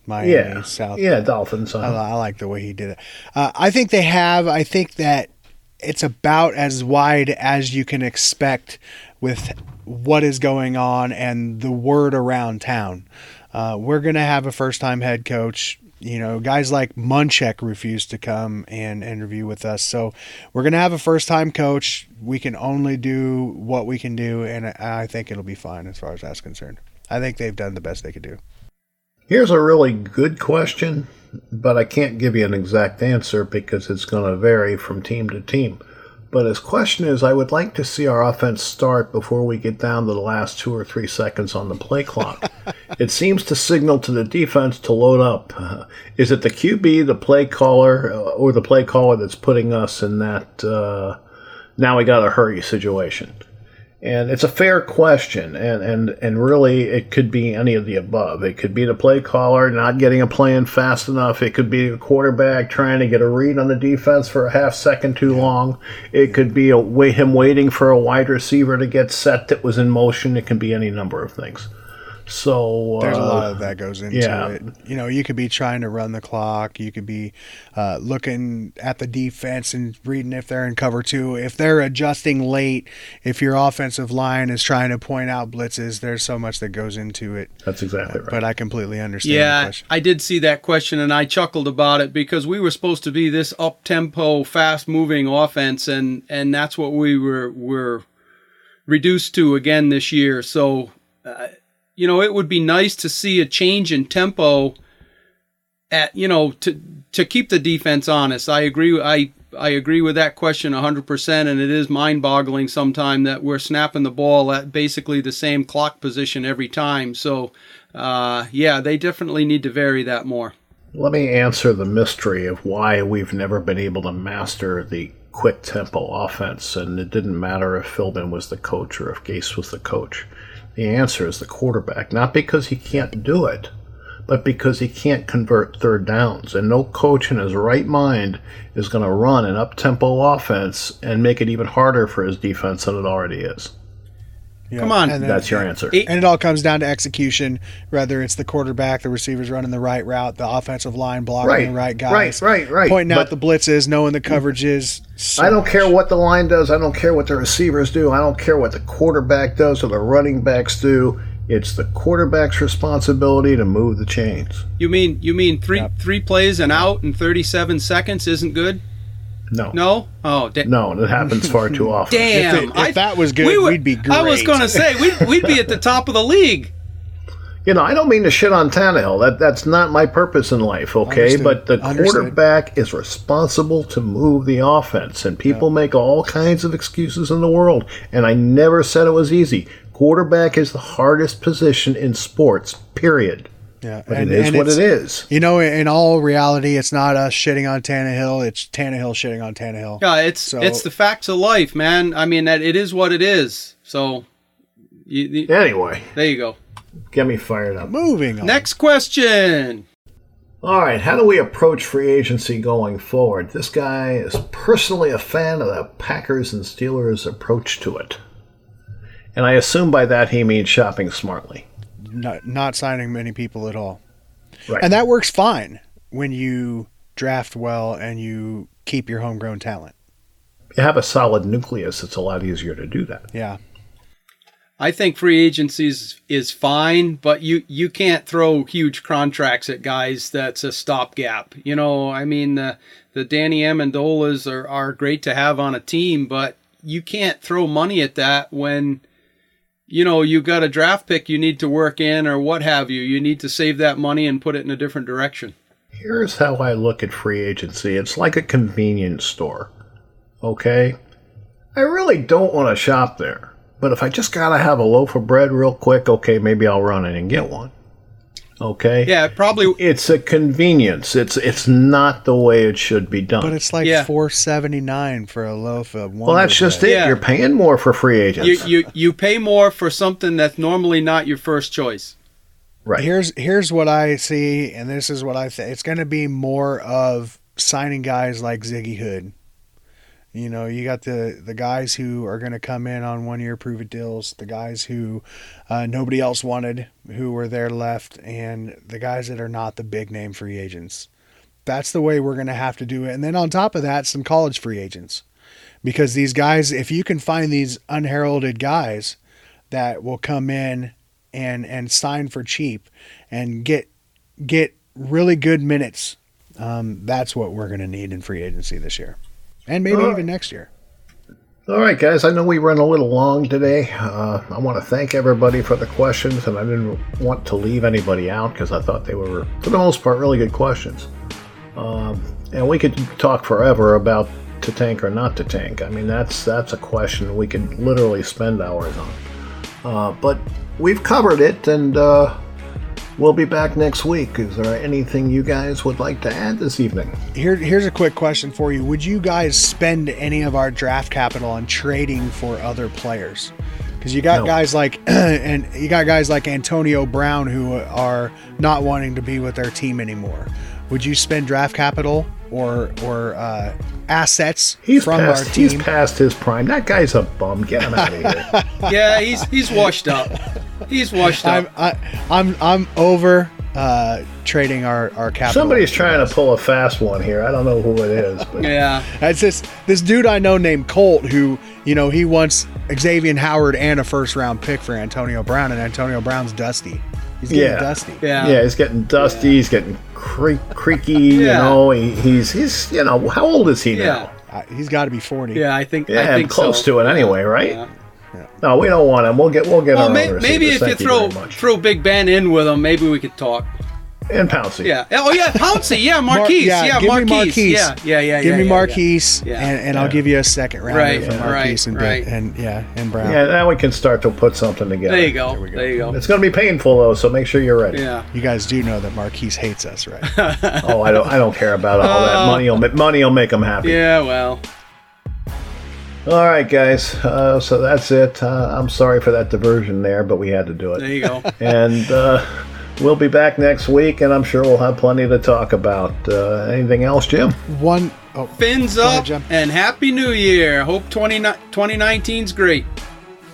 Miami Yeah, South. yeah, Dolphins. I, Uh, I like the way he did it. Uh, I think they have. I think that it's about as wide as you can expect with what is going on and the word around town. Uh, we're going to have a first time head coach. You know, guys like Munchak refused to come and interview with us. So we're going to have a first time coach. We can only do what we can do, and I think it'll be fine as far as that's concerned. I think they've done the best they could do. Here's a really good question, but I can't give you an exact answer because it's going to vary from team to team. But his question is I would like to see our offense start before we get down to the last two or three seconds on the play clock. it seems to signal to the defense to load up. Uh, is it the QB, the play caller, uh, or the play caller that's putting us in that uh, now we got to hurry situation? And it's a fair question, and, and, and really it could be any of the above. It could be the play caller not getting a play in fast enough. It could be the quarterback trying to get a read on the defense for a half second too long. It could be a, him waiting for a wide receiver to get set that was in motion. It can be any number of things. So There's a uh, lot of that goes into yeah. it. You know, you could be trying to run the clock. You could be uh, looking at the defense and reading if they're in cover two. If they're adjusting late, if your offensive line is trying to point out blitzes, there's so much that goes into it. That's exactly right. But I completely understand. the Yeah, question. I did see that question and I chuckled about it because we were supposed to be this up tempo, fast moving offense and and that's what we were were reduced to again this year. So uh, you know, it would be nice to see a change in tempo at you know to to keep the defense honest. I agree I I agree with that question 100%, and it is mind boggling sometimes that we're snapping the ball at basically the same clock position every time. So, uh, yeah, they definitely need to vary that more. Let me answer the mystery of why we've never been able to master the quick tempo offense, and it didn't matter if Philbin was the coach or if Gase was the coach. The answer is the quarterback, not because he can't do it, but because he can't convert third downs. And no coach in his right mind is going to run an up tempo offense and make it even harder for his defense than it already is. Yeah. Come on. And then- That's your answer. And it all comes down to execution, whether it's the quarterback, the receivers running the right route, the offensive line blocking Right, the right guys, right, right, right. pointing out But- the blitzes, knowing the coverages. so I don't much. care what the line does. I don't care what the receivers do. I don't care what the quarterback does or the running backs do. It's the quarterback's responsibility to move the chains. You mean you mean three Yep. three plays and out in 37 seconds isn't good? No. No? Oh, da- No, that happens far too often. damn. If it- if that was good, would- we'd be I was going to say we'd, we'd be at the top of the league. You know, I don't mean to shit on Tannehill. That that's not my purpose in life, okay? Understood. But the Understood. quarterback is responsible to move the offense, and people make all kinds of excuses in the world. And I never said it was easy. Quarterback is the hardest position in sports. Period. Yeah, But it is what it's- it is. You know, in all reality, it's not us shitting on Tannehill. It's Tannehill shitting on Tannehill. Yeah, it's So- it's the facts of life, man. I mean that it is what it is. So you, you- Anyway, there you go. get me fired up. Moving on. Next question. All right, how do we approach free agency going forward? This guy is personally a fan of the Packers and Steelers' approach to it. And I assume by that he means shopping smartly. Not, not signing many people at all. Right. And that works fine when you draft well and you keep your homegrown talent. you have a solid nucleus, it's a lot easier to do that. Yeah. I think free agencies is, is fine, but you you can't throw huge contracts at guys. That's a stopgap. You know, I mean the the Danny Amendolas are are great to have on a team, but you can't throw money at that when you know you got a draft pick you need to work in or what have you. You need to save that money and put it in a different direction. Here's how I look at free agency it's like a convenience store. Okay? I really don't want to shop there. But if I just got to have a loaf of bread real quick, okay, maybe I'll run in and get one. Okay? Yeah, probably. It's a convenience. It's it's not the way it should be done. But it's like Yeah. four seventy nine for a loaf of one. well, that's just it. Yeah. You're paying more for free You, agents. you you pay more for something that's normally not your first choice. right. Here's here's what I see, and this is what I think. It's going to be more of signing guys like Ziggy Hood. You know, you got the the guys who are going to come in on one year prove it deals, the guys who uh, nobody else wanted, who were there left, and the guys that are not the big name free agents. That's the way we're going to have to do it. And then on top of that, some college free agents, because these guys, if you can find these unheralded guys that will come in and and sign for cheap and get get really good minutes. Um, that's what we're going to need in free agency this year, and maybe Uh, even next year. All right, guys. I know we ran a little long today. Uh, I want to thank everybody for the questions, and I didn't want to leave anybody out because I thought they were, for the most part, really good questions. Um, and we could talk forever about to tank or not to tank. I mean, that's that's a question we could literally spend hours on. Uh, but we've covered it, and uh, we'll be back next week. Is there anything you guys would like to add this evening? Here, here's a quick question for you: Would you guys spend any of our draft capital on trading for other players? Because you got No. guys like, and you got guys like Antonio Brown who are not wanting to be with their team anymore. Would you spend draft capital or or uh, assets He's from past. our He's team? past his prime. That guy's a bum. Get him out of here. Yeah, he's he's washed up. He's washed up. I'm up. I, I'm I'm over uh, trading our our capital. Somebody's trying to pull a fast one here. I don't know who it is, but Yeah. It's this this dude I know named Colt who you know he wants Xavien Howard and a first round pick for Antonio Brown, and Antonio Brown's dusty. He's getting Yeah. dusty. Yeah. yeah, he's getting dusty. He's getting cre- creaky. You know, he, he's he's you know how old is he Yeah. now? Uh, he's got to be forty. Yeah, I think Yeah, I think close so. to it anyway, right? Yeah. No, we don't want him. We'll get we'll get Well, our may, maybe if you Thank throw throw Big Ben in with him, maybe we could talk. And Pouncey. Yeah. Oh yeah, Pouncey. Yeah, Maurkice. Mar- yeah, give Maurkice. me Maurkice. Yeah, yeah, yeah. Give yeah, me yeah, Maurkice, Yeah. and, and I'll give you a second rounder Right, for yeah, Maurkice right, and right. and yeah, and Brown. Yeah, now we can start to put something together. There you go. There, you go. It's going to be painful though, so make sure you're ready. Yeah. You guys do know that Maurkice hates us, right? Oh, I don't. I don't care about all that. Money will money will make them happy. Yeah. Well. All right, guys. Uh, so that's it. Uh, I'm sorry for that diversion there, but we had to do it. There you go. and uh, we'll be back next week, and I'm sure we'll have plenty to talk about. Uh, anything else, Jim? One oh, Fins up Jim. and happy New Year. Hope 20, 2019's great.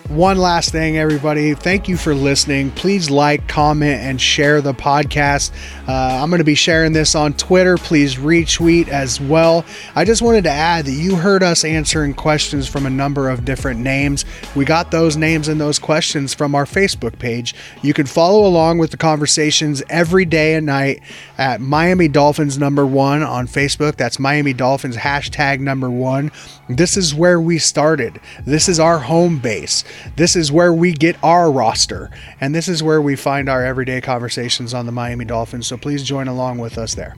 One last thing, everybody. Thank you for listening. Please like, comment, and share the podcast. Uh, I'm going to be sharing this on Twitter. Please retweet as well. I just wanted to add that you heard us answering questions from a number of different names. We got those names and those questions from our Facebook page. You can follow along with the conversations every day and night at Miami Dolphins number one on Facebook. That's Miami Dolphins hashtag number one. This is where we started. This is our home base. This is where we get our roster. And this is where we find our everyday conversations on the Miami Dolphins. So please join along with us there.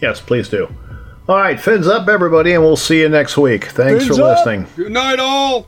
Yes, please do. All right, fins up, everybody, and we'll see you next week. Thanks Fins for up. listening. Good night, all.